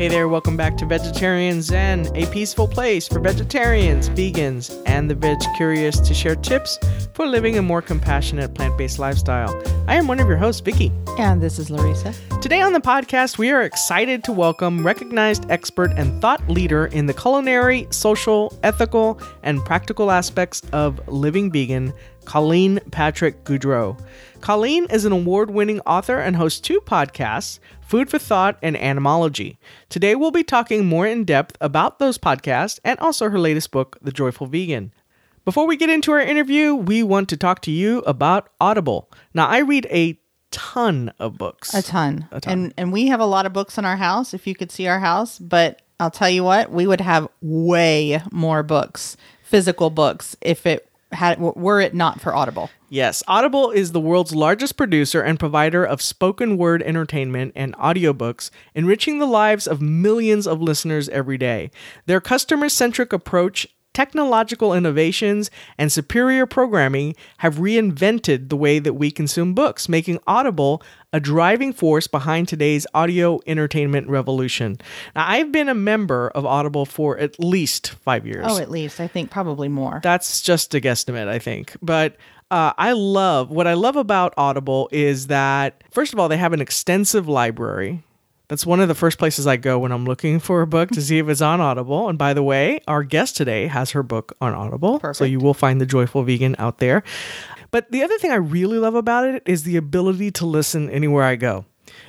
Hey there, welcome back to Vegetarian Zen, a peaceful place for vegetarians, vegans, and the veg curious to share tips for living a more compassionate plant based lifestyle. I am one of your hosts, Vicky. And this is Larissa. Today on the podcast, we are excited to welcome recognized expert and thought leader in the culinary, social, ethical, and practical aspects of living vegan, Colleen Patrick Goudreau. Colleen is an award winning author and hosts two podcasts, Food for Thought and Animology. Today we'll be talking more in depth about those podcasts and also her latest book, The Joyful Vegan. Before we get into our interview, we want to talk to you about Audible. Now, I read a ton of books. A ton. A ton. And and we have a lot of books in our house if you could see our house, but I'll tell you what, we would have way more books, physical books if it had were it not for Audible. Yes, Audible is the world's largest producer and provider of spoken word entertainment and audiobooks, enriching the lives of millions of listeners every day. Their customer centric approach technological innovations and superior programming have reinvented the way that we consume books, making Audible a driving force behind today's audio entertainment revolution. Now, I've been a member of Audible for at least five years. Oh, at least. I think probably more. That's just a guesstimate, I think. But uh, I love what I love about Audible is that, first of all, they have an extensive library. That's one of the first places I go when I'm looking for a book to see if it's on Audible. And by the way, our guest today has her book on Audible. So you will find The Joyful Vegan out there. But the other thing I really love about it is the ability to listen anywhere I go.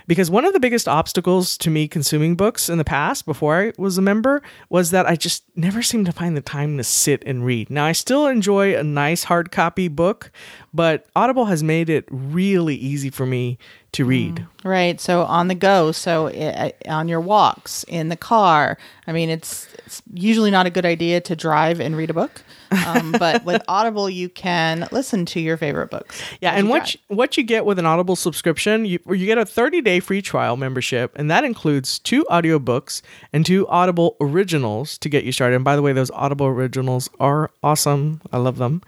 Because one of the biggest obstacles to me consuming books in the past, before I was a member, was that I just never seemed to find the time to sit and read. Now, I still enjoy a nice hard copy book, but Audible has made it really easy for me to read. Right. So on the go, so uh, on your walks, in the car. I mean, it's, it's usually not a good idea to drive and read a book. Um, but with Audible, you can listen to your favorite books. Yeah, and what you, what you get with an Audible subscription, you you get a 30-day free trial membership, and that includes two audiobooks and two Audible originals to get you started. And by the way, those Audible originals are awesome. I love them.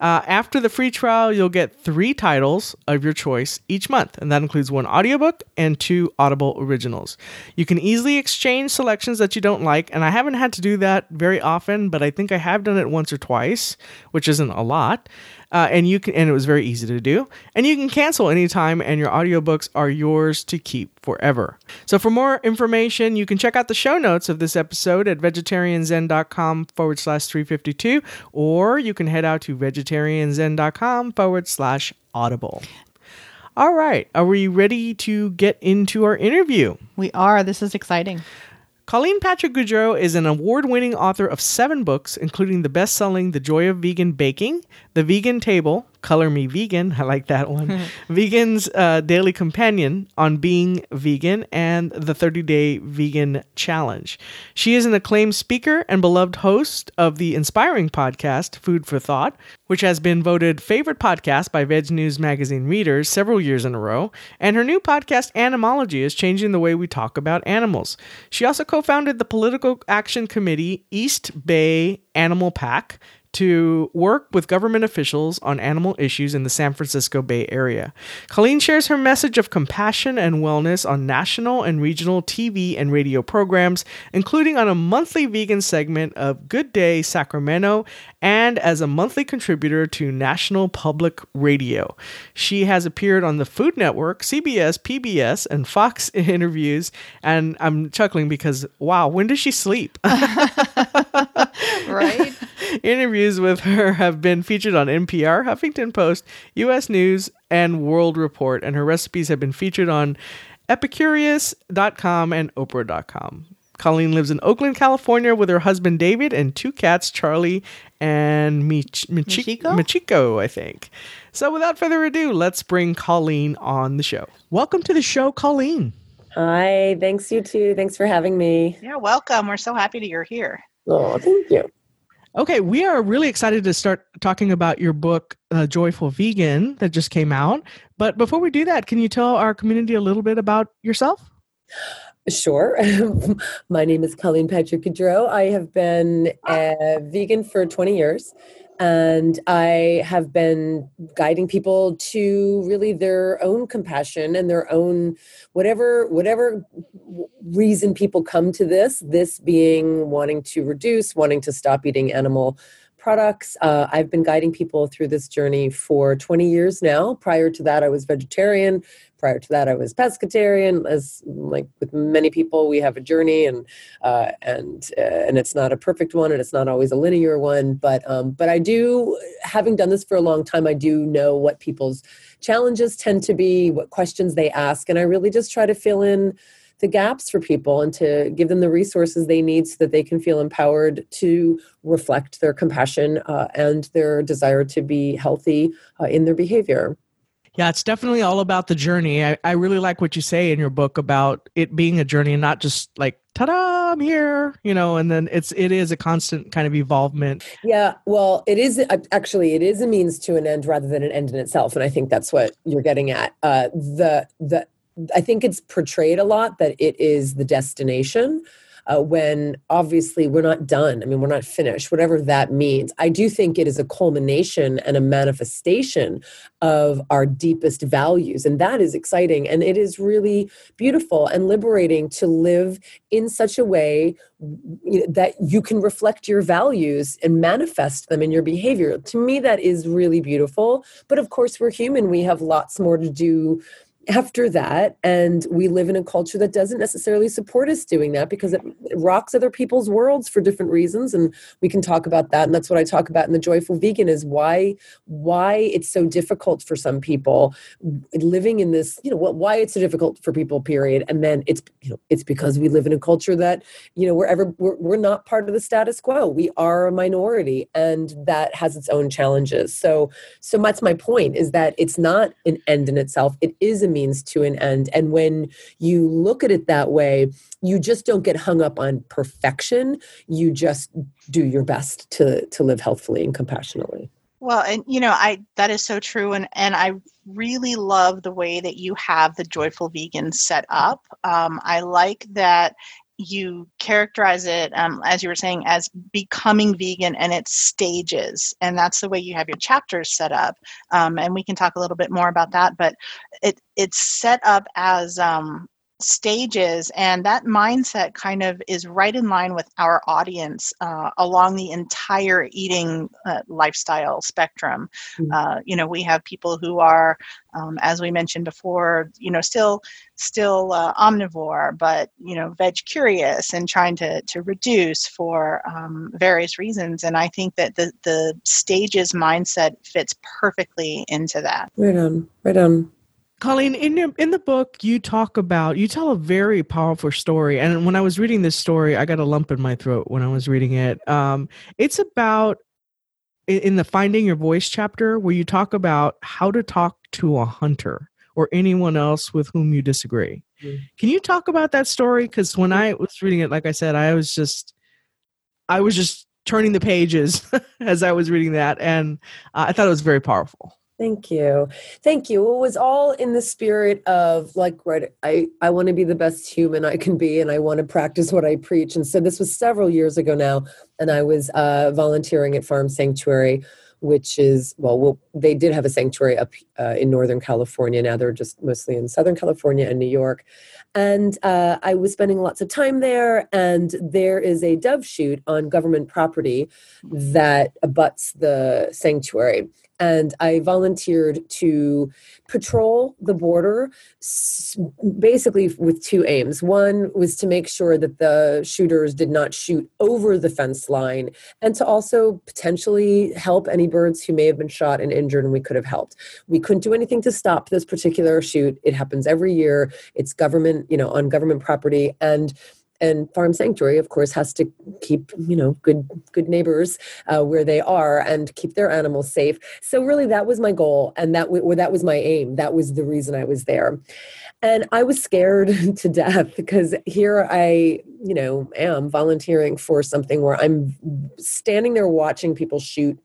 Uh, after the free trial, you'll get three titles of your choice each month, and that includes one audiobook and two Audible originals. You can easily exchange selections that you don't like, and I haven't had to do that very often, but I think I have done it once or twice, which isn't a lot. Uh, and you can and it was very easy to do and you can cancel anytime and your audiobooks are yours to keep forever so for more information you can check out the show notes of this episode at vegetarianzen.com forward slash 352 or you can head out to vegetarianzen.com forward slash audible all right are we ready to get into our interview We are. This is exciting. Colleen Patrick Goudreau is an award winning author of seven books, including the best selling The Joy of Vegan Baking, The Vegan Table, Color Me Vegan, I like that one, Vegan's uh, Daily Companion on Being Vegan, and The 30 Day Vegan Challenge. She is an acclaimed speaker and beloved host of the inspiring podcast Food for Thought, which has been voted favorite podcast by Veg News magazine readers several years in a row, and her new podcast Animology is changing the way we talk about animals. She also co-founded the political action committee East Bay Animal PAC to work with government officials on animal issues in the San Francisco Bay Area. Colleen shares her message of compassion and wellness on national and regional TV and radio programs, including on a monthly vegan segment of Good Day Sacramento and as a monthly contributor to National Public Radio. She has appeared on the Food Network, CBS, PBS, and Fox interviews, and I'm chuckling because wow, when does she sleep? Right? Interviews with her have been featured on NPR, Huffington Post, US News, and World Report, and her recipes have been featured on Epicurious.com and Oprah.com. Colleen lives in Oakland, California with her husband David and two cats, Charlie and Mich- Michi- Michiko? Michiko, I think. So without further ado, let's bring Colleen on the show. Welcome to the show, Colleen. Hi, thanks you too. Thanks for having me. Yeah, welcome. We're so happy that you're here. Oh, thank you. Okay, we are really excited to start talking about your book, uh, Joyful Vegan, that just came out. But before we do that, can you tell our community a little bit about yourself? Sure. My name is Colleen Patrick Goudreau. I have been a vegan for 20 years. And I have been guiding people to really their own compassion and their own whatever whatever reason people come to this. This being wanting to reduce, wanting to stop eating animal products. Uh, I've been guiding people through this journey for 20 years now. Prior to that, I was vegetarian. Prior to that, I was pescatarian. As like with many people, we have a journey, and uh, and uh, and it's not a perfect one, and it's not always a linear one. But um, but I do, having done this for a long time, I do know what people's challenges tend to be, what questions they ask, and I really just try to fill in the gaps for people and to give them the resources they need so that they can feel empowered to reflect their compassion uh, and their desire to be healthy uh, in their behavior. Yeah, it's definitely all about the journey. I, I really like what you say in your book about it being a journey and not just like ta-da i'm here you know and then it's it is a constant kind of evolvement yeah well it is uh, actually it is a means to an end rather than an end in itself and i think that's what you're getting at uh, the the I think it's portrayed a lot that it is the destination. Uh, when obviously we're not done. I mean, we're not finished, whatever that means. I do think it is a culmination and a manifestation of our deepest values. And that is exciting. And it is really beautiful and liberating to live in such a way that you can reflect your values and manifest them in your behavior. To me, that is really beautiful. But of course, we're human, we have lots more to do after that and we live in a culture that doesn't necessarily support us doing that because it rocks other people's worlds for different reasons and we can talk about that and that's what i talk about in the joyful vegan is why why it's so difficult for some people living in this you know why it's so difficult for people period and then it's you know it's because we live in a culture that you know wherever we're, we're not part of the status quo. We are a minority and that has its own challenges. So so that's my point is that it's not an end in itself. It is a means to an end. And when you look at it that way, you just don't get hung up on perfection. You just do your best to to live healthfully and compassionately. Well, and you know, I that is so true, and and I really love the way that you have the joyful vegan set up. Um, I like that you characterize it um, as you were saying as becoming vegan and its stages and that's the way you have your chapters set up um, and we can talk a little bit more about that but it it's set up as um, stages and that mindset kind of is right in line with our audience uh, along the entire eating uh, lifestyle spectrum. Mm-hmm. uh, you know we have people who are um, as we mentioned before you know still still uh, omnivore but you know veg curious and trying to to reduce for um, various reasons and i think that the the stages mindset fits perfectly into that. Right on right on Colleen, in your, in the book, you talk about you tell a very powerful story, and when I was reading this story, I got a lump in my throat when I was reading it. Um, it's about in the Finding Your Voice chapter where you talk about how to talk to a hunter or anyone else with whom you disagree. Mm-hmm. Can you talk about that story? Because when I was reading it, like I said, I was just I was just turning the pages as I was reading that, and uh, I thought it was very powerful. Thank you. Thank you. It was all in the spirit of like, right, I, I want to be the best human I can be and I want to practice what I preach. And so this was several years ago now. And I was uh, volunteering at Farm Sanctuary, which is, well, well they did have a sanctuary up uh, in Northern California. Now they're just mostly in Southern California and New York. And uh, I was spending lots of time there. And there is a dove shoot on government property that abuts the sanctuary and I volunteered to patrol the border basically with two aims. One was to make sure that the shooters did not shoot over the fence line and to also potentially help any birds who may have been shot and injured and we could have helped. We couldn't do anything to stop this particular shoot. It happens every year. It's government, you know, on government property and and farm sanctuary of course has to keep you know good good neighbors uh, where they are and keep their animals safe. So really that was my goal and that w- that was my aim. That was the reason i was there. And i was scared to death because here i you know am volunteering for something where i'm standing there watching people shoot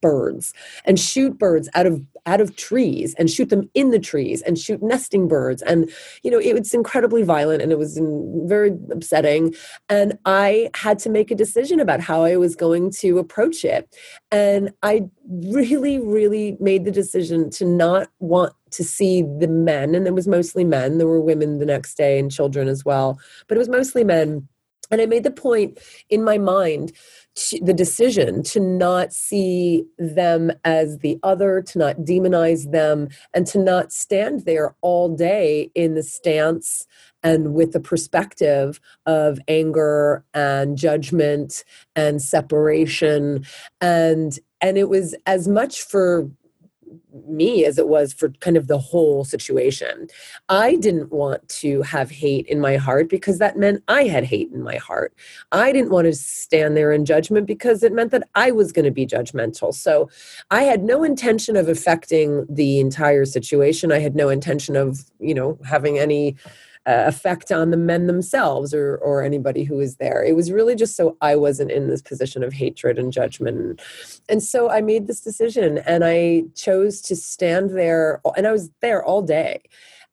birds and shoot birds out of out of trees and shoot them in the trees and shoot nesting birds. And you know it was incredibly violent and it was very upsetting. And i had to make a decision about how i was going to approach it. And i really really made the decision to not want to see the men. And it was mostly men. There were women the next day and children as well. But it was mostly men. And i made the point in my mind the decision to not see them as the other, to not demonize them, and to not stand there all day in the stance and with the perspective of anger and judgment and separation. And and it was as much for me as it was for kind of the whole situation. I didn't want to have hate in my heart because that meant I had hate in my heart. I didn't want to stand there in judgment because it meant that I was going to be judgmental. So I had no intention of affecting the entire situation. I had no intention of, you know, having any uh, effect on the men themselves or or anybody who was there. It was really just so I wasn't in this position of hatred and judgment. And so I made this decision and I chose to stand there and I was there all day.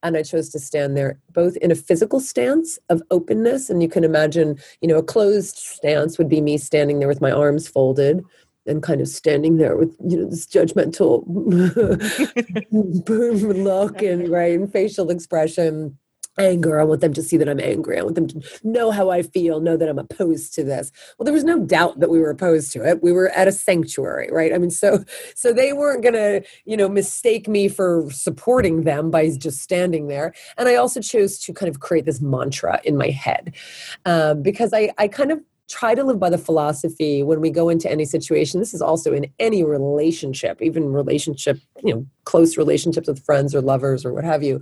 And I chose to stand there both in a physical stance of openness. And you can imagine, you know, a closed stance would be me standing there with my arms folded and kind of standing there with you know this judgmental boom look and right and facial expression anger. I want them to see that I'm angry. I want them to know how I feel, know that I'm opposed to this. Well, there was no doubt that we were opposed to it. We were at a sanctuary, right? I mean, so so they weren't going to, you know, mistake me for supporting them by just standing there. And I also chose to kind of create this mantra in my head um, because I I kind of try to live by the philosophy when we go into any situation. This is also in any relationship even relationship you know close relationships with friends or lovers or what have you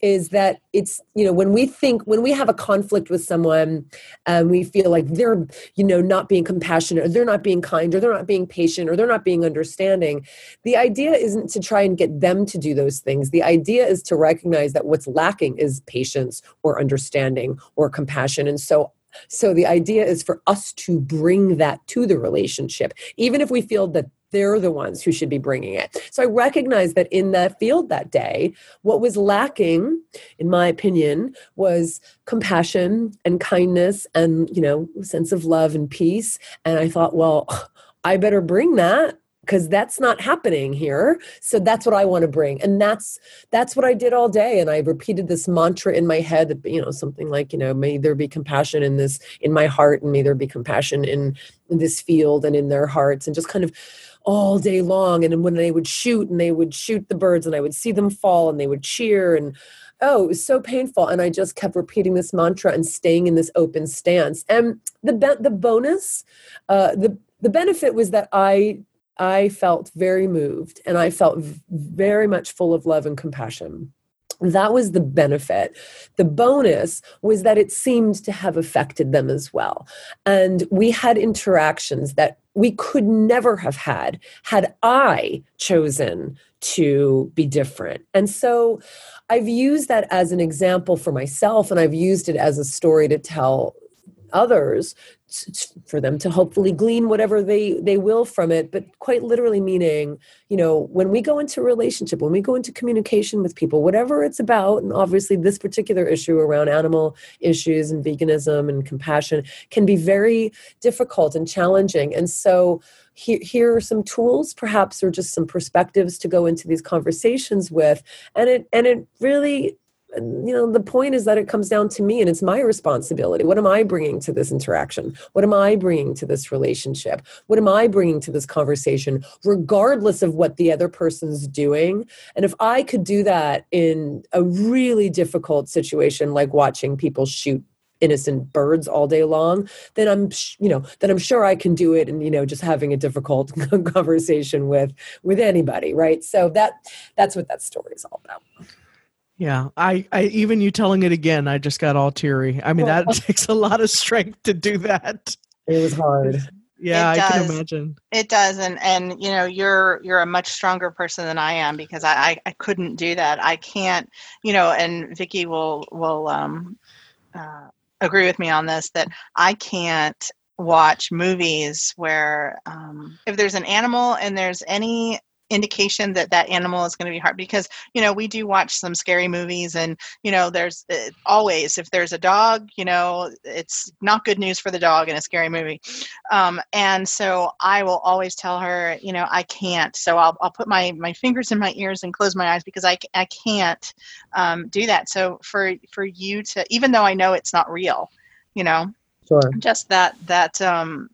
is that it's you know when we think when we have a conflict with someone and we feel like they're you know not being compassionate or they're not being kind or they're not being patient or they're not being understanding the idea isn't to try and get them to do those things. The idea is to recognize that what's lacking is patience or understanding or compassion. And so so the idea is for us to bring that to the relationship, even if we feel that they're the ones who should be bringing it. So I recognize that in that field that day, what was lacking, in my opinion, was compassion and kindness and, you know, sense of love and peace. And I thought, well, I better bring that because that's not happening here. So that's what i want to bring. And that's that's what i did all day. And i repeated this mantra in my head you know something like you know may there be compassion in this in my heart and may there be compassion in, in this field and in their hearts. And just kind of all day long. And when they would shoot and they would shoot the birds and i would see them fall and they would cheer. And oh it was so painful. And i just kept repeating this mantra and staying in this open stance. And the the bonus uh, the the benefit was that i I felt very moved and I felt very much full of love and compassion. That was the benefit. The bonus was that it seemed to have affected them as well. And we had interactions that we could never have had had I chosen to be different. And so I've used that as an example for myself, and I've used it as a story to tell others for them to hopefully glean whatever they they will from it but quite literally meaning you know when we go into relationship when we go into communication with people whatever it's about and obviously this particular issue around animal issues and veganism and compassion can be very difficult and challenging. And so here, here are some tools perhaps or just some perspectives to go into these conversations with. And it and it really you know the point is that it comes down to me and it's my responsibility. What am i bringing to this interaction? What am i bringing to this relationship? What am i bringing to this conversation regardless of what the other person's doing? And if i could do that in a really difficult situation like watching people shoot innocent birds all day long then i'm you know then i'm sure i can do it and you know just having a difficult conversation with with anybody right? So that that's what that story is all about yeah, I, I even you telling it again, I just got all teary. I mean, that takes a lot of strength to do that. It was hard. Yeah, I can imagine. It does, and and you know, you're you're a much stronger person than I am because I I, I couldn't do that. I can't, you know, and Vicky will will um, uh, agree with me on this that I can't watch movies where um, if there's an animal and there's any indication that that animal is going to be hard because you know we do watch some scary movies and you know there's uh, always if there's a dog you know it's not good news for the dog in a scary movie. Um, and so i will always tell her you know i can't. So i'll, I'll put my my fingers in my ears and close my eyes because i, I can't um, do that. So for for you to even though i know it's not real you know Sure. just that that um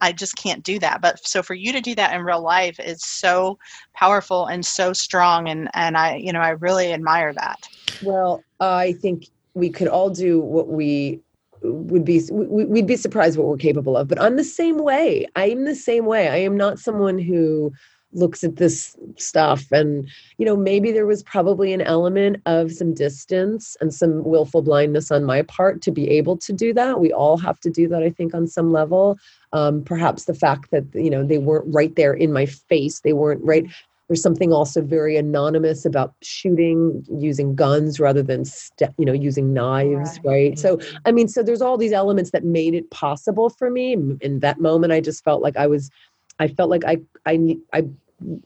I just can't do that. But so for you to do that in real life is so powerful and so strong and and I you know I really admire that. Well, I think we could all do what we would be we- we'd be surprised what we're capable of but i'm the same way i'm the same way i am not someone who looks at this stuff and you know maybe there was probably an element of some distance and some willful blindness on my part to be able to do that we all have to do that i think on some level um, perhaps the fact that you know they weren't right there in my face they weren't right there's something also very anonymous about shooting using guns rather than st- you know using knives Right. right so I mean, so there's all these elements that made it possible for me. In that moment, I just felt like I was, I felt like I, I, I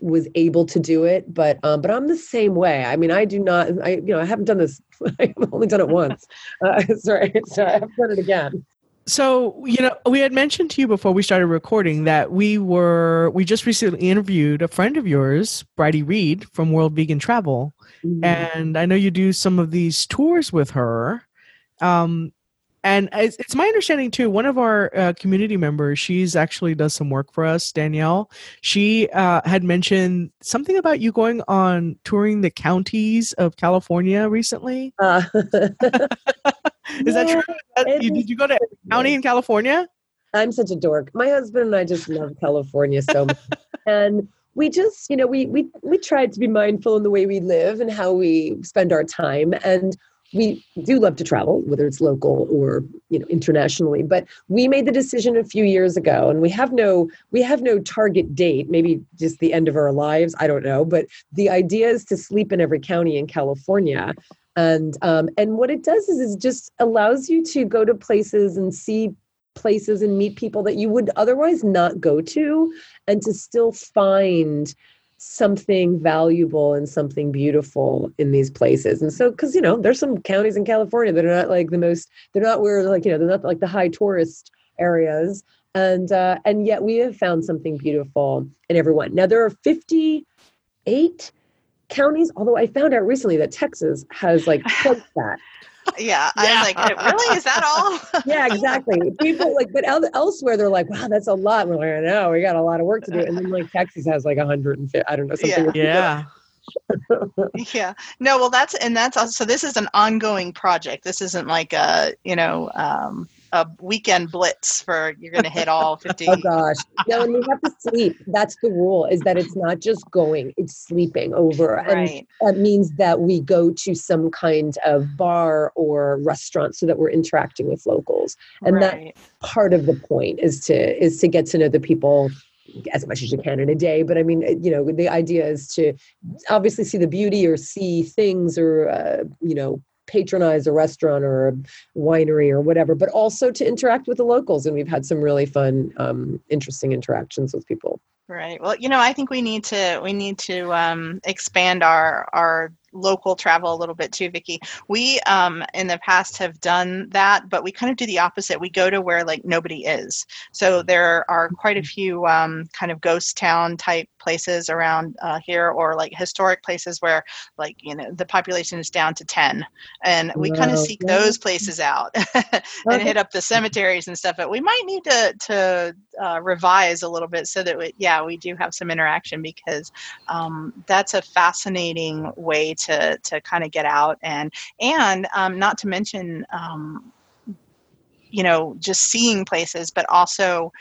was able to do it. But, um, but I'm the same way. I mean, I do not, I, you know, I haven't done this. I've only done it once. Uh, sorry, so I haven't done it again. So, you know, we had mentioned to you before we started recording that we were, we just recently interviewed a friend of yours, Brighde Reed from World Vegan Travel. Mm-hmm. And I know you do some of these tours with her. Um, and it's, it's my understanding too, one of our uh, community members, she's actually does some work for us, Danielle. She uh, had mentioned something about you going on touring the counties of California recently. Uh, Is that true? It you, did you go to county in California? I'm such a dork. My husband and I just love California so much. and we just, you know, we we we tried to be mindful in the way we live and how we spend our time. And we do love to travel, whether it's local or you know internationally. But we made the decision a few years ago, and we have no we have no target date. Maybe just the end of our lives. I don't know. But the idea is to sleep in every county in California. And um, and what it does is it just allows you to go to places and see places and meet people that you would otherwise not go to and to still find something valuable and something beautiful in these places. And so because you know there's some counties in california that are not like the most they're not where like you know they're not like the high tourist areas. And uh and yet we have found something beautiful in everyone now there are 58 counties although i found out recently that texas has like twice that Yeah, I was like, really? Is that all? yeah, exactly. People like, but el- elsewhere they're like, wow, that's a lot. We're like, I know, we got a lot of work to do. And then like Texas has like 150, I don't know, something. Yeah. Yeah. yeah. No, well, that's and that's also so. This is an ongoing project. This isn't like a you know um, a weekend blitz for you're going to hit all fifty. Oh gosh. No, and we have to sleep. That's the rule is that it's not just going, it's sleeping over. And Right. that means that we go to some kind of bar or restaurant so that we're interacting with locals. And that part of the point is to is to get to know the people as much as you can in a day but i mean you know the idea is to obviously see the beauty or see things or uh, you know patronize a restaurant or a winery or whatever but also to interact with the locals and we've had some really fun um, interesting interactions with people Right. Well, you know, I think we need to we need to um, expand our our local travel a little bit too, Vicky. We um, in the past have done that, but we kind of do the opposite. We go to where like nobody is. So there are quite a few um, kind of ghost town type places around uh, here, or like historic places where like you know the population is down to ten, and we kind of seek Yeah. those places out and Okay. hit up the cemeteries and stuff. But we might need to to uh, revise a little bit so that we, yeah we do have some interaction because um, that's a fascinating way to to kind of get out and and um, not to mention um, you know just seeing places but also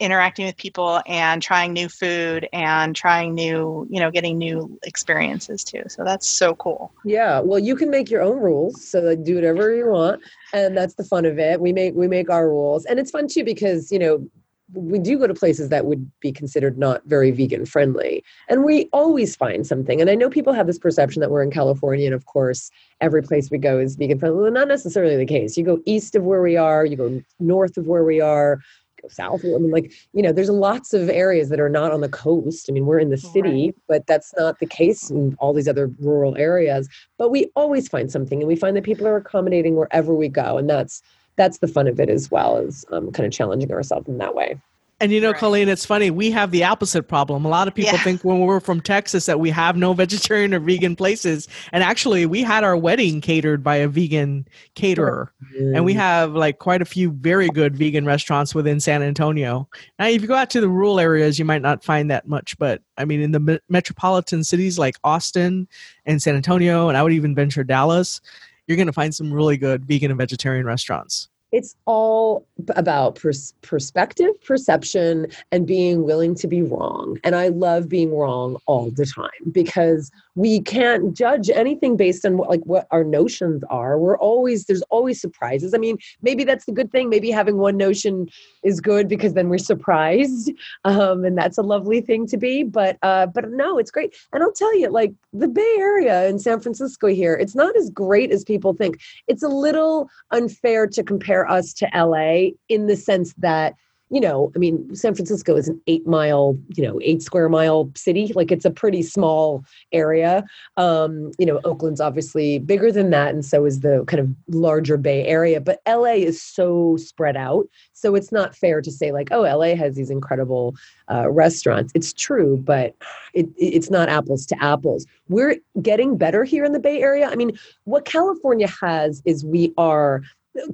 interacting with people and trying new food and trying new you know getting new experiences too. So that's so cool. Yeah well you can make your own rules so like, do whatever you want and that's the fun of it. We make we make our rules and it's fun too because you know we do go to places that would be considered not very vegan friendly and we always find something. And i know people have this perception that we're in california and of course every place we go is vegan friendly. Well not necessarily the case. You go east of where we are you go north of where we are go south. I mean, like, you know, there's lots of areas that are not on the coast. I mean, we're in the city, right. but that's not the case in all these other rural areas. But we always find something and we find that people are accommodating wherever we go. And that's that's the fun of it as well as um, kind of challenging ourselves in that way. And you know, right. Colleen, it's funny. We have the opposite problem. A lot of people yeah. think when we're from Texas that we have no vegetarian or vegan places. And actually, we had our wedding catered by a vegan caterer. Mm. And we have like quite a few very good vegan restaurants within San Antonio. Now, if you go out to the rural areas, you might not find that much. But I mean, in the me- metropolitan cities like Austin and San Antonio, and I would even venture Dallas, you're going to find some really good vegan and vegetarian restaurants it's all about pers- perspective, perception, and being willing to be wrong. And I love being wrong all the time because we can't judge anything based on what, like what our notions are. We're always there's always surprises. I mean, maybe that's the good thing. Maybe having one notion is good because then we're surprised, um, and that's a lovely thing to be. But uh, but no, it's great. And I'll tell you, like the Bay Area in San Francisco here, it's not as great as people think. It's a little unfair to compare us to LA in the sense that you know, I mean, San Francisco is an eight mile, you know, eight square mile city. Like it's a pretty small area. Um, you know, Oakland's obviously bigger than that, and so is the kind of larger Bay Area. But LA is so spread out. So it's not fair to say, like, oh, LA has these incredible uh, restaurants. It's true, but it, it's not apples to apples. We're getting better here in the Bay Area. I mean, what California has is we are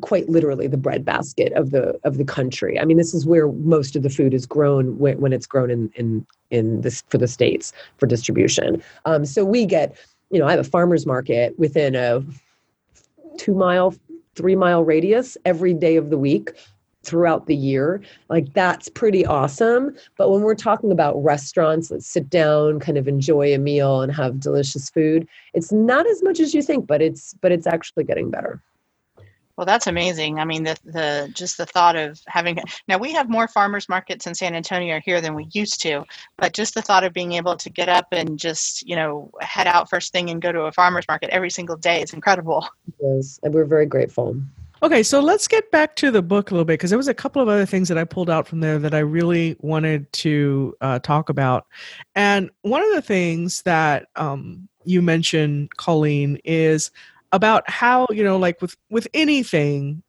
quite literally the breadbasket of the of the country. I mean, this is where most of the food is grown when, when it's grown in in in this for the states for distribution. Um, so we get, you know, I have a farmers market within a two mile, three mile radius every day of the week throughout the year. Like that's pretty awesome. But when we're talking about restaurants, let's sit down, kind of enjoy a meal and have delicious food. It's not as much as you think, but it's but it's actually getting better. Well, that's amazing. I mean, the the just the thought of having now we have more farmers markets in San Antonio here than we used to, but just the thought of being able to get up and just you know head out first thing and go to a farmers market every single day is incredible. Yes, and we're very grateful. Okay, so let's get back to the book a little bit because there was a couple of other things that I pulled out from there that I really wanted to uh, talk about, and one of the things that um, you mentioned, Colleen, is about how you know like with with anything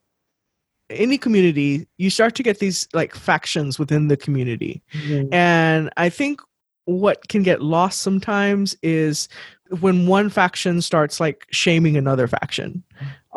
any community you start to get these like factions within the community mm-hmm. and i think what can get lost sometimes is when one faction starts like shaming another faction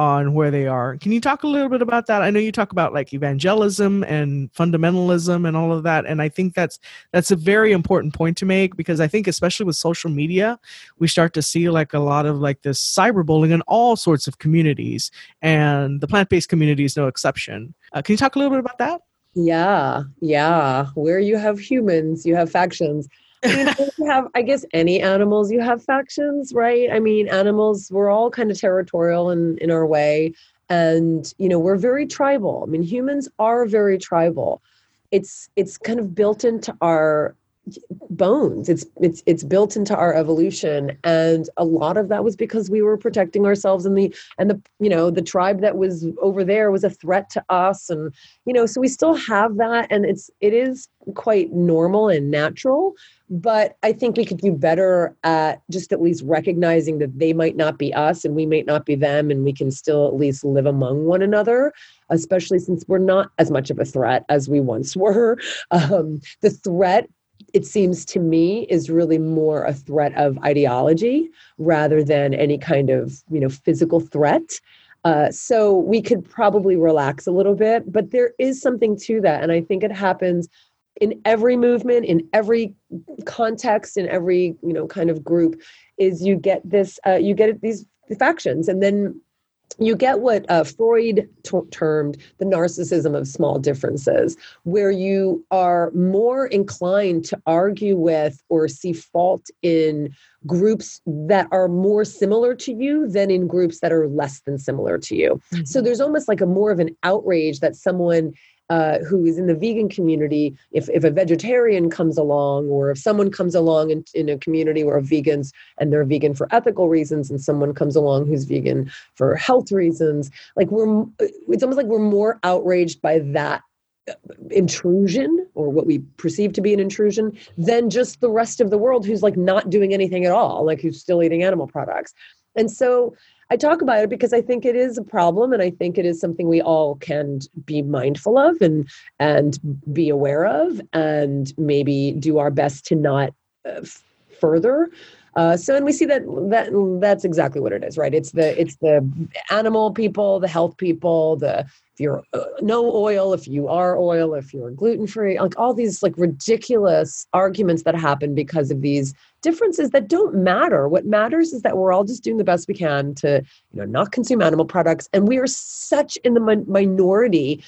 on where they are. Can you talk a little bit about that? I know you talk about like evangelism and fundamentalism and all of that and I think that's that's a very important point to make because I think especially with social media, we start to see like a lot of like this cyberbullying in all sorts of communities and the plant-based community is no exception. Uh, can you talk a little bit about that? Yeah, yeah. Where you have humans, you have factions. Have, I guess, any animals, you have factions, right? I mean, animals, we're all kind of territorial in, in our way. And, you know, we're very tribal. I mean, humans are very tribal. It's it's kind of built into our bones. It's it's it's built into our evolution. And a lot of that was because we were protecting ourselves and the and the you know the tribe that was over there was a threat to us. And you know so we still have that. And it's it is quite normal and natural. But i think we could do better at just at least recognizing that they might not be us and we might not be them. And we can still at least live among one another especially since we're not as much of a threat as we once were. Um, the threat it seems to me is really more a threat of ideology rather than any kind of you know physical threat. Uh, so we could probably relax a little bit but there is something to that and i think it happens in every movement in every context in every you know kind of group is you get this uh, you get these factions and then you get what uh, Freud t- termed the narcissism of small differences, where you are more inclined to argue with or see fault in groups that are more similar to you than in groups that are less than similar to you. Mm-hmm. So there's almost like a more of an outrage that someone uh, who is in the vegan community, if, if a vegetarian comes along, or if someone comes along in, in a community where vegans and they're vegan for ethical reasons, and someone comes along who's vegan for health reasons, like we're, it's almost like we're more outraged by that intrusion or what we perceive to be an intrusion than just the rest of the world who's like not doing anything at all, like who's still eating animal products. And so I talk about it because I think it is a problem and I think it is something we all can be mindful of and and be aware of and maybe do our best to not uh, further uh, so, and we see that that that's exactly what it is, right? It's the it's the animal people, the health people, the you're uh, no oil, if you are oil, if you're gluten free, like all these like ridiculous arguments that happen because of these differences that don't matter. What matters is that we're all just doing the best we can to you know not consume animal products, and we are such in the mi- minority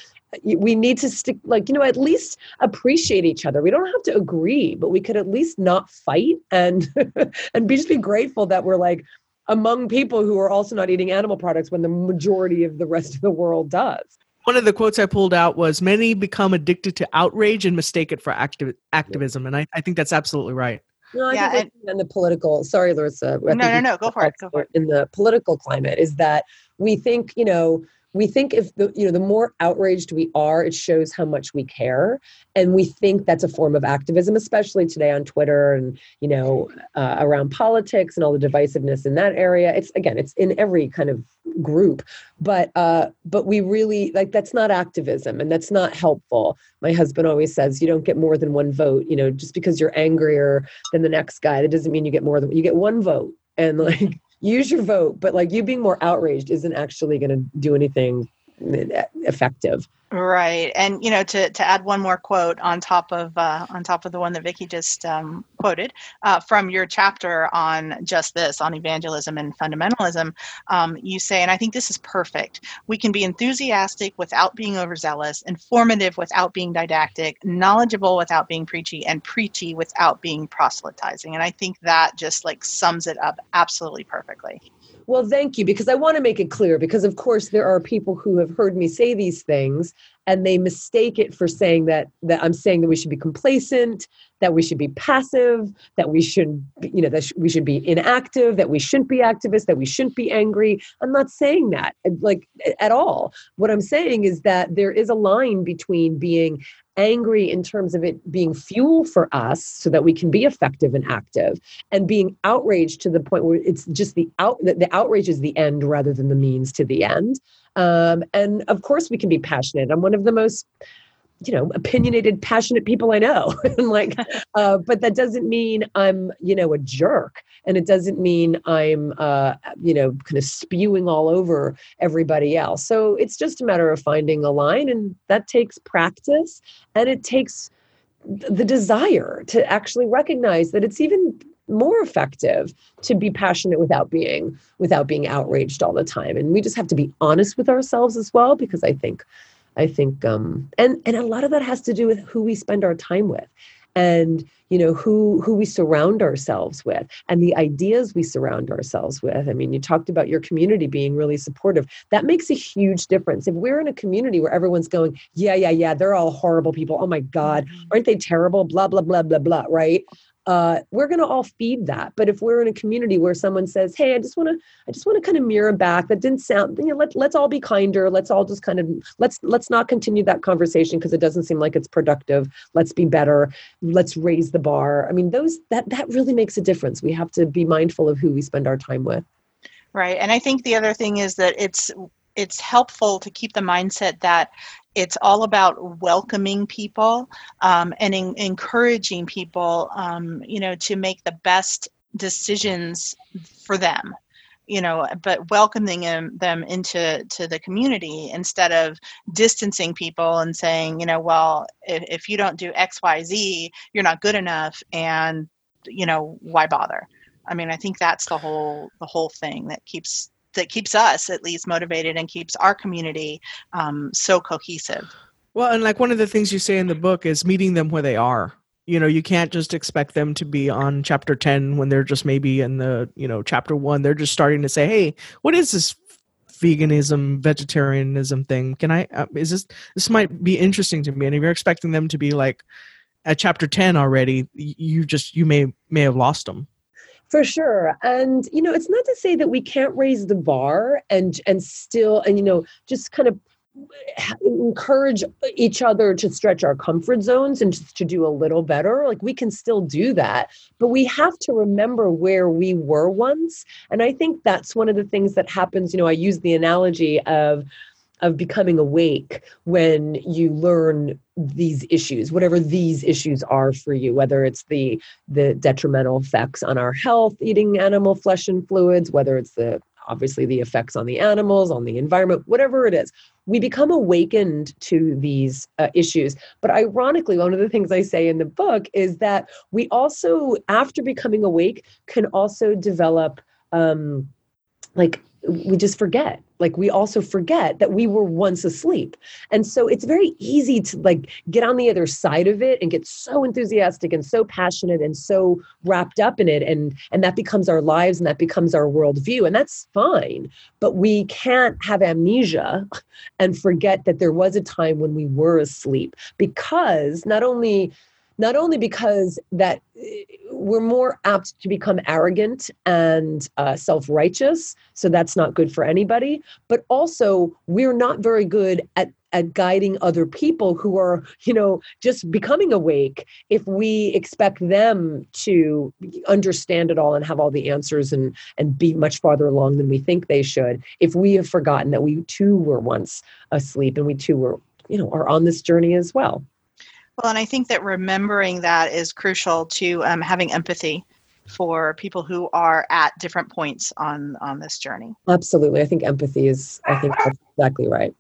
we need to stick like you know at least appreciate each other we don't have to agree but we could at least not fight and and be just be grateful that we're like among people who are also not eating animal products when the majority of the rest of the world does one of the quotes I pulled out was many become addicted to outrage and mistake it for activ- activism. And I, I think that's absolutely right. No, I yeah, think and, in the political, sorry, Larissa. No, no, no, go for it. Go for it. In the political climate is that we think, you know, we think if the you know the more outraged we are it shows how much we care. And we think that's a form of activism especially today on twitter and you know uh, around politics and all the divisiveness in that area. It's again it's in every kind of group. But uh but we really like that's not activism and that's not helpful. My husband always says you don't get more than one vote you know just because you're angrier than the next guy. That doesn't mean you get more than you get one vote. And like use your vote, but like you being more outraged isn't actually going to do anything effective. Right, and you know, to, to add one more quote on top of uh, on top of the one that Vicky just um, quoted uh, from your chapter on just this on evangelism and fundamentalism, um, you say, and I think this is perfect. We can be enthusiastic without being overzealous, informative without being didactic, knowledgeable without being preachy, and preachy without being proselytizing. And I think that just like sums it up absolutely perfectly. Well, thank you, because I want to make it clear, because of course there are people who have heard me say these things and they mistake it for saying that that I'm saying that we should be complacent, that we should be passive, that we should, you know, that we should be inactive, that we shouldn't be activists, that we shouldn't be angry. I'm not saying that like at all. What I'm saying is that there is a line between being angry in terms of it being fuel for us so that we can be effective and active and being outraged to the point where it's just the out the outrage is the end rather than the means to the end. Um, and of course we can be passionate. I'm one of the most you know opinionated passionate people i know. And like uh, but that doesn't mean i'm you know a jerk. And it doesn't mean i'm uh, you know kind of spewing all over everybody else. So it's just a matter of finding a line and that takes practice and it takes the desire to actually recognize that it's even more effective to be passionate without being without being outraged all the time. And we just have to be honest with ourselves as well because i think I think, um, and and a lot of that has to do with who we spend our time with, and you know who who we surround ourselves with, and the ideas we surround ourselves with. I mean, you talked about your community being really supportive. That makes a huge difference. If we're in a community where everyone's going, yeah, yeah, yeah, they're all horrible people. Oh my God, mm-hmm. aren't they terrible? Blah blah blah blah blah. Right? Uh, we're going to all feed that. But if we're in a community where someone says, "Hey, I just want to, I just want to kind of mirror back," that didn't sound. You know, let let's all be kinder. Let's all just kind of let's let's not continue that conversation because it doesn't seem like it's productive. Let's be better. Let's raise the bar. I mean, those that that really makes a difference. We have to be mindful of who we spend our time with. Right, and I think the other thing is that it's it's helpful to keep the mindset that it's all about welcoming people um, and in, encouraging people um, you know to make the best decisions for them you know but welcoming them, them into to the community instead of distancing people and saying you know well if, if you don't do xyz you're not good enough and you know why bother? I mean i think that's the whole the whole thing that keeps that keeps us at least motivated and keeps our community um, so cohesive. Well, and like one of the things you say in the book is meeting them where they are. You know, you can't just expect them to be on chapter 10 when they're just maybe in the, you know, chapter 1 they're just starting to say, "Hey, what is this veganism, vegetarianism thing? Can I uh, is this this might be interesting to me." And if you're expecting them to be like at chapter 10 already, you just you may may have lost them for sure. And you know it's not to say that we can't raise the bar and and still and you know just kind of encourage each other to stretch our comfort zones and just to do a little better. Like we can still do that but we have to remember where we were once. And i think that's one of the things that happens. You know i use the analogy of of becoming awake when you learn these issues whatever these issues are for you whether it's the the detrimental effects on our health eating animal flesh and fluids whether it's the obviously the effects on the animals, on the environment, whatever it is. We become awakened to these uh, issues. But ironically, one of the things I say in the book is that we also, after becoming awake, can also develop um, like we just forget. Like we also forget that we were once asleep. And so it's very easy to like get on the other side of it and get so enthusiastic and so passionate and so wrapped up in it. And and that becomes our lives and that becomes our worldview. And that's fine. But we can't have amnesia and forget that there was a time when we were asleep because not only not only because that eh, we're more apt to become arrogant and uh, self-righteous so that's not good for anybody but also we're not very good at at guiding other people who are you know just becoming awake if we expect them to understand it all and have all the answers and and be much farther along than we think they should if we have forgotten that we too were once asleep and we too were you know are on this journey as well well, and I think that remembering that is crucial to um, having empathy for people who are at different points on on this journey. Absolutely, I think empathy is. I think that's exactly right.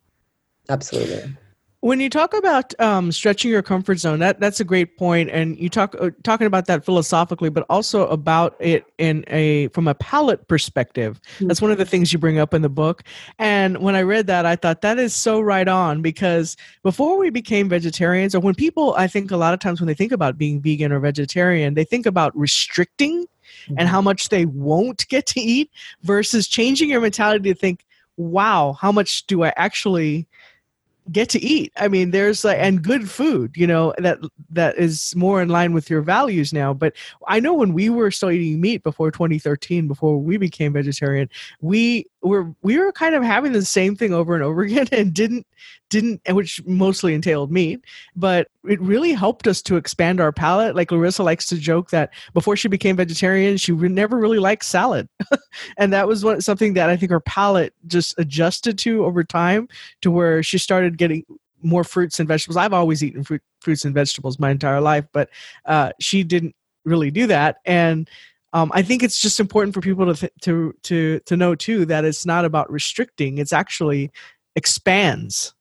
Absolutely. When you talk about um, stretching your comfort zone, that that's a great point, and you talk uh, talking about that philosophically, but also about it in a from a palate perspective. Mm-hmm. That's one of the things you bring up in the book. And when I read that, I thought that is so right on because before we became vegetarians, or when people, I think a lot of times when they think about being vegan or vegetarian, they think about restricting mm-hmm. and how much they won't get to eat versus changing your mentality to think, wow, how much do I actually get to eat. I mean there's like and good food you know that that is more in line with your values now. But i know when we were still eating meat before 2013 before we became vegetarian we were we were kind of having the same thing over and over again and didn't didn't which mostly entailed meat but it really helped us to expand our palate. Like larissa likes to joke that before she became vegetarian she never really liked salad. And that was what, something that i think her palate just adjusted to over time to where she started getting more fruits and vegetables. I've always eaten fruit, fruits and vegetables my entire life but uh, she didn't really do that. And um, I think it's just important for people to th- to to to know too that it's not about restricting; it's actually expands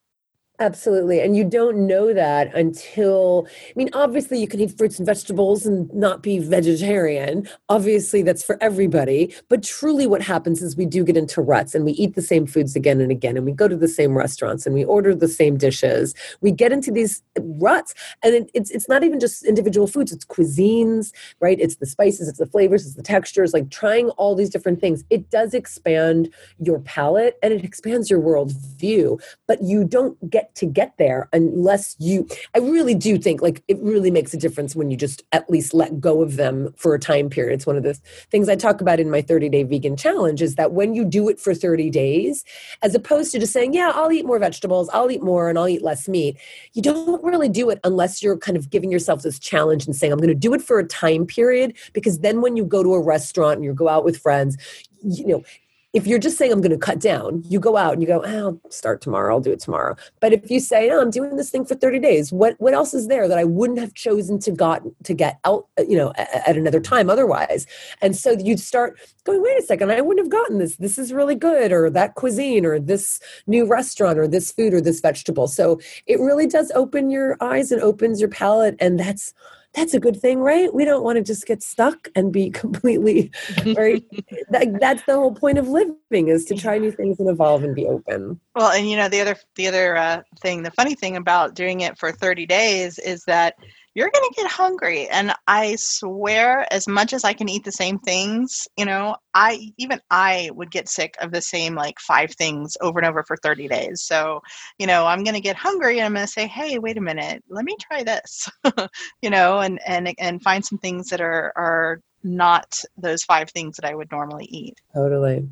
Absolutely. And you don't know that until, I mean, obviously you can eat fruits and vegetables and not be vegetarian. Obviously, that's for everybody. But truly, what happens is we do get into ruts and we eat the same foods again and again, and we go to the same restaurants and we order the same dishes. We get into these ruts. And it, it's, it's not even just individual foods, it's cuisines, right? It's the spices, it's the flavors, it's the textures, like trying all these different things. It does expand your palate and it expands your worldview, but you don't get to get there unless you i really do think like it really makes a difference when you just at least let go of them for a time period. It's one of the things i talk about in my 30 day vegan challenge is that when you do it for 30 days as opposed to just saying yeah i'll eat more vegetables i'll eat more and i'll eat less meat you don't really do it unless you're kind of giving yourself this challenge and saying i'm going to do it for a time period because then when you go to a restaurant and you go out with friends you know if you're just saying i'm going to cut down you go out and you go oh, i'll start tomorrow i'll do it tomorrow. But if you say i'm doing this thing for 30 days what what else is there that i wouldn't have chosen to got to get out uh, you know at another time otherwise? And so you'd start going wait a second i wouldn't have gotten this. This is really good or that cuisine or this new restaurant or this food or this vegetable. So it really does open your eyes and opens your palate and that's that's a good thing, right? We don't want to just get stuck and be completely right. that, that's the whole point of living is to try new things and evolve and be open. Well, and you know the other the other uh, thing, the funny thing about doing it for thirty days is that you're going to get hungry and i swear as much as i can eat the same things you know i even i would get sick of the same like five things over and over for 30 days so you know i'm going to get hungry and i'm going to say hey wait a minute let me try this you know and and and find some things that are are not those five things that i would normally eat totally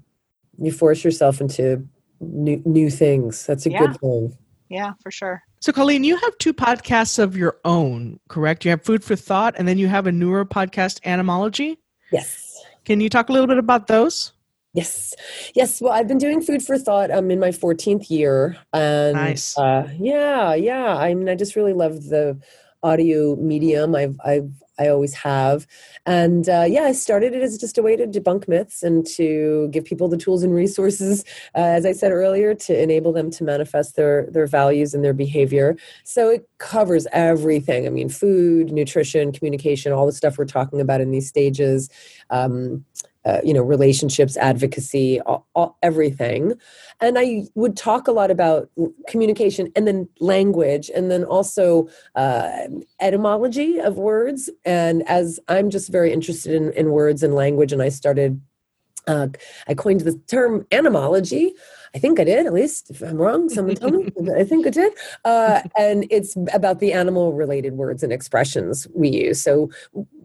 you force yourself into new new things. That's a Yeah. good thing. Yeah, for sure. So, Colleen, you have two podcasts of your own, correct? You have Food for Thought, and then you have a newer podcast, Animology. Yes. Can you talk a little bit about those? Yes. Yes. Well, I've been doing food for thought. I'm in my 14th year. And Nice. uh, yeah, yeah. I mean, I just really love the audio medium. I've, I've, I always have. And uh, yeah, I started it as just a way to debunk myths and to give people the tools and resources, uh, as I said earlier, to enable them to manifest their, their values and their behavior. So it covers everything. I mean, food, nutrition, communication, all the stuff we're talking about in these stages. Um, uh, you know relationships advocacy all, all, everything. And i would talk a lot about communication and then language and then also uh, etymology of words. And as i'm just very interested in, in words and language and i started uh, i coined the term animology I think I did, at least. If I'm wrong, someone tell me. I think I did. Uh, and it's about the animal related words and expressions we use. So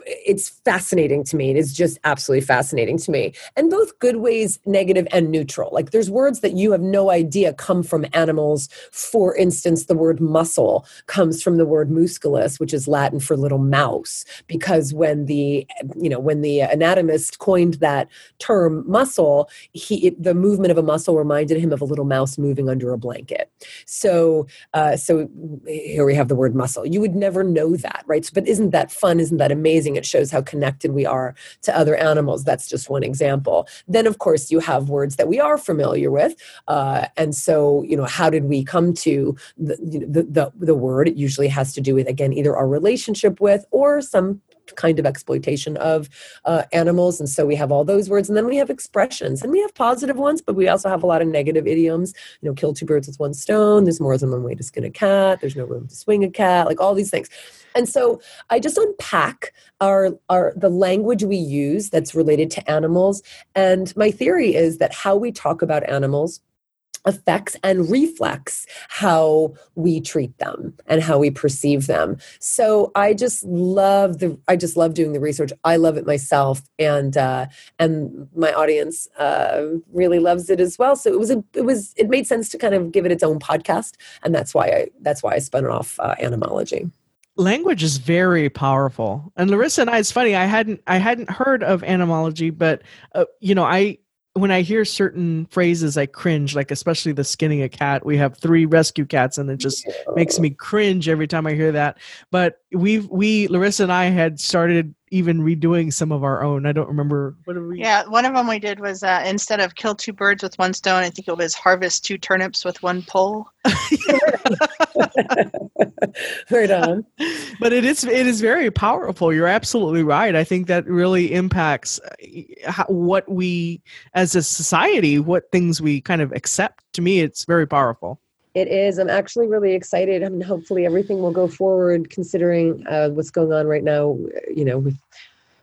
it's fascinating to me. It is just absolutely fascinating to me. And both good ways, negative and neutral. Like there's words that you have no idea come from animals. For instance, the word muscle comes from the word musculus, which is Latin for little mouse, because when the, you know, when the anatomist coined that term muscle, he, it, the movement of a muscle reminded him of a little mouse moving under a blanket. So, uh, so here we have the word muscle. You would never know that, right? So, but isn't that fun? Isn't that amazing? It shows how connected we are to other animals. That's just one example. Then, of course, you have words that we are familiar with, uh, and so you know, how did we come to the, the the the word? It usually has to do with again either our relationship with or some kind of exploitation of uh, animals. And so we have all those words. And then we have expressions. And we have positive ones, but we also have a lot of negative idioms. You know, kill two birds with one stone. There's more than one way to skin a cat. There's no room to swing a cat, like all these things. And so I just unpack our, our the language we use that's related to animals. And my theory is that how we talk about animals affects and reflects how we treat them and how we perceive them. So i just love the i just love doing the research. I love it myself and uh and my audience uh really loves it as well. So it was a it was it made sense to kind of give it its own podcast and that's why i that's why i spun it off uh, animology. Language is very powerful. And larissa and i it's funny i hadn't i hadn't heard of animology but uh, you know i when I hear certain phrases, I cringe, like especially the skinning a cat. We have three rescue cats, and it just makes me cringe every time I hear that. But we've we Larissa and I had started even redoing some of our own. I don't remember what we. Yeah, one of them we did was uh, instead of kill two birds with one stone, I think it was harvest two turnips with one pole. right on. But it is it is very powerful. You're absolutely right. I think that really impacts uh, how, what we as a society, what things we kind of accept. To me, it's very powerful. It is. I'm actually really excited. I mean, hopefully everything will go forward considering uh, what's going on right now, you know, with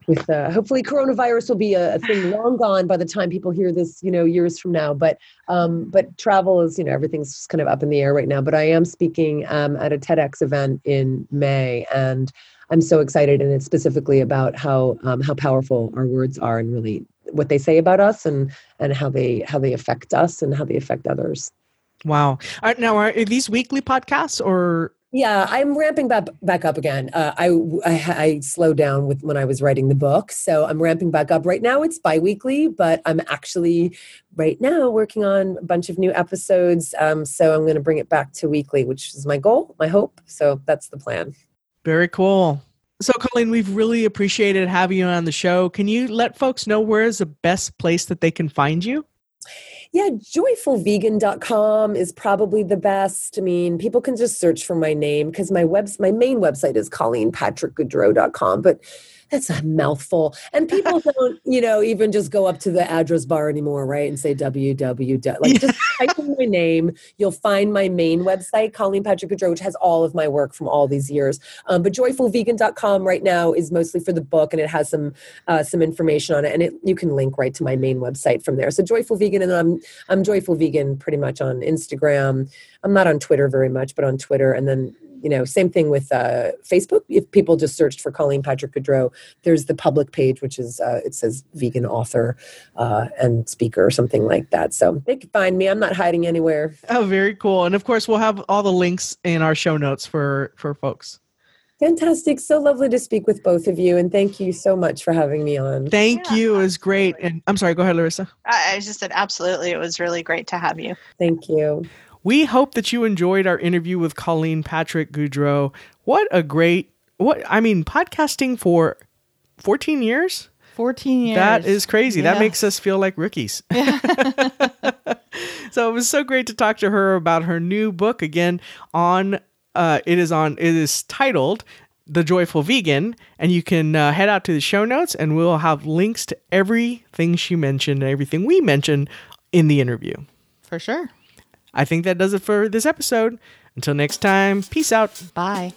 with uh, hopefully coronavirus will be a, a, thing long gone by the time people hear this you know years from now but um, but travel is you know everything's just kind of up in the air right now but i am speaking um, at a tedx event in may and i'm so excited and it's specifically about how um, how powerful our words are and really what they say about us and and how they how they affect us and how they affect others wow are, now are these weekly podcasts or yeah, I'm ramping back back up again. Uh, I, I, I slowed down with when I was writing the book, so I'm ramping back up. Right now, it's biweekly, but I'm actually right now working on a bunch of new episodes. Um, so I'm going to bring it back to weekly, which is my goal, my hope. So that's the plan. Very cool. So, Colleen, we've really appreciated having you on the show. Can you let folks know where is the best place that they can find you? Yeah, joyfulvegan.com is probably the best. I mean, people can just search for my name because my webs my main website is colleenpatrickgoudreau.com, but that's a mouthful. And people don't, you know, even just go up to the address bar anymore, right? And say www. Like just type in my name. You'll find my main website, Colleen Patrick Goudreau, which has all of my work from all these years. Um, but joyfulvegan.com right now is mostly for the book and it has some uh, some information on it. And it, you can link right to my main website from there. So Joyful Vegan, and I'm I'm Joyful Vegan pretty much on Instagram. I'm not on Twitter very much, but on Twitter. And then you know, same thing with uh, Facebook. If people just searched for Colleen Patrick Goudreau, there's the public page, which is uh, it says vegan author uh, and speaker or something like that. So they can find me. I'm not hiding anywhere. Oh, very cool. And of course, we'll have all the links in our show notes for for folks. Fantastic. So lovely to speak with both of you. And thank you so much for having me on. Thank Yeah, you. It was great. absolutely. And I'm sorry, go ahead, Larissa. I, I just said absolutely. It was really great to have you. Thank you. We hope that you enjoyed our interview with Colleen Patrick Goudreau. What a great what I mean, podcasting for 14 years? 14 years. That is crazy. That makes us feel like rookies. so it was so great to talk to her about her new book again on uh it is on it is titled The Joyful Vegan and you can uh, head out to the show notes and we'll have links to everything she mentioned and everything we mentioned in the interview. For sure. I think that does it for this episode. Until next time, peace out. Bye.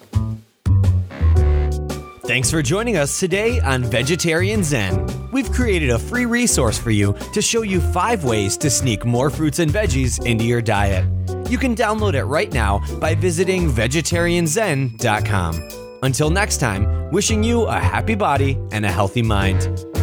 Thanks for joining us today on Vegetarian Zen. We've created a free resource for you to show you five ways to sneak more fruits and veggies into your diet. You can download it right now by visiting vegetarianzen.com. Until next time, wishing you a happy body and a healthy mind.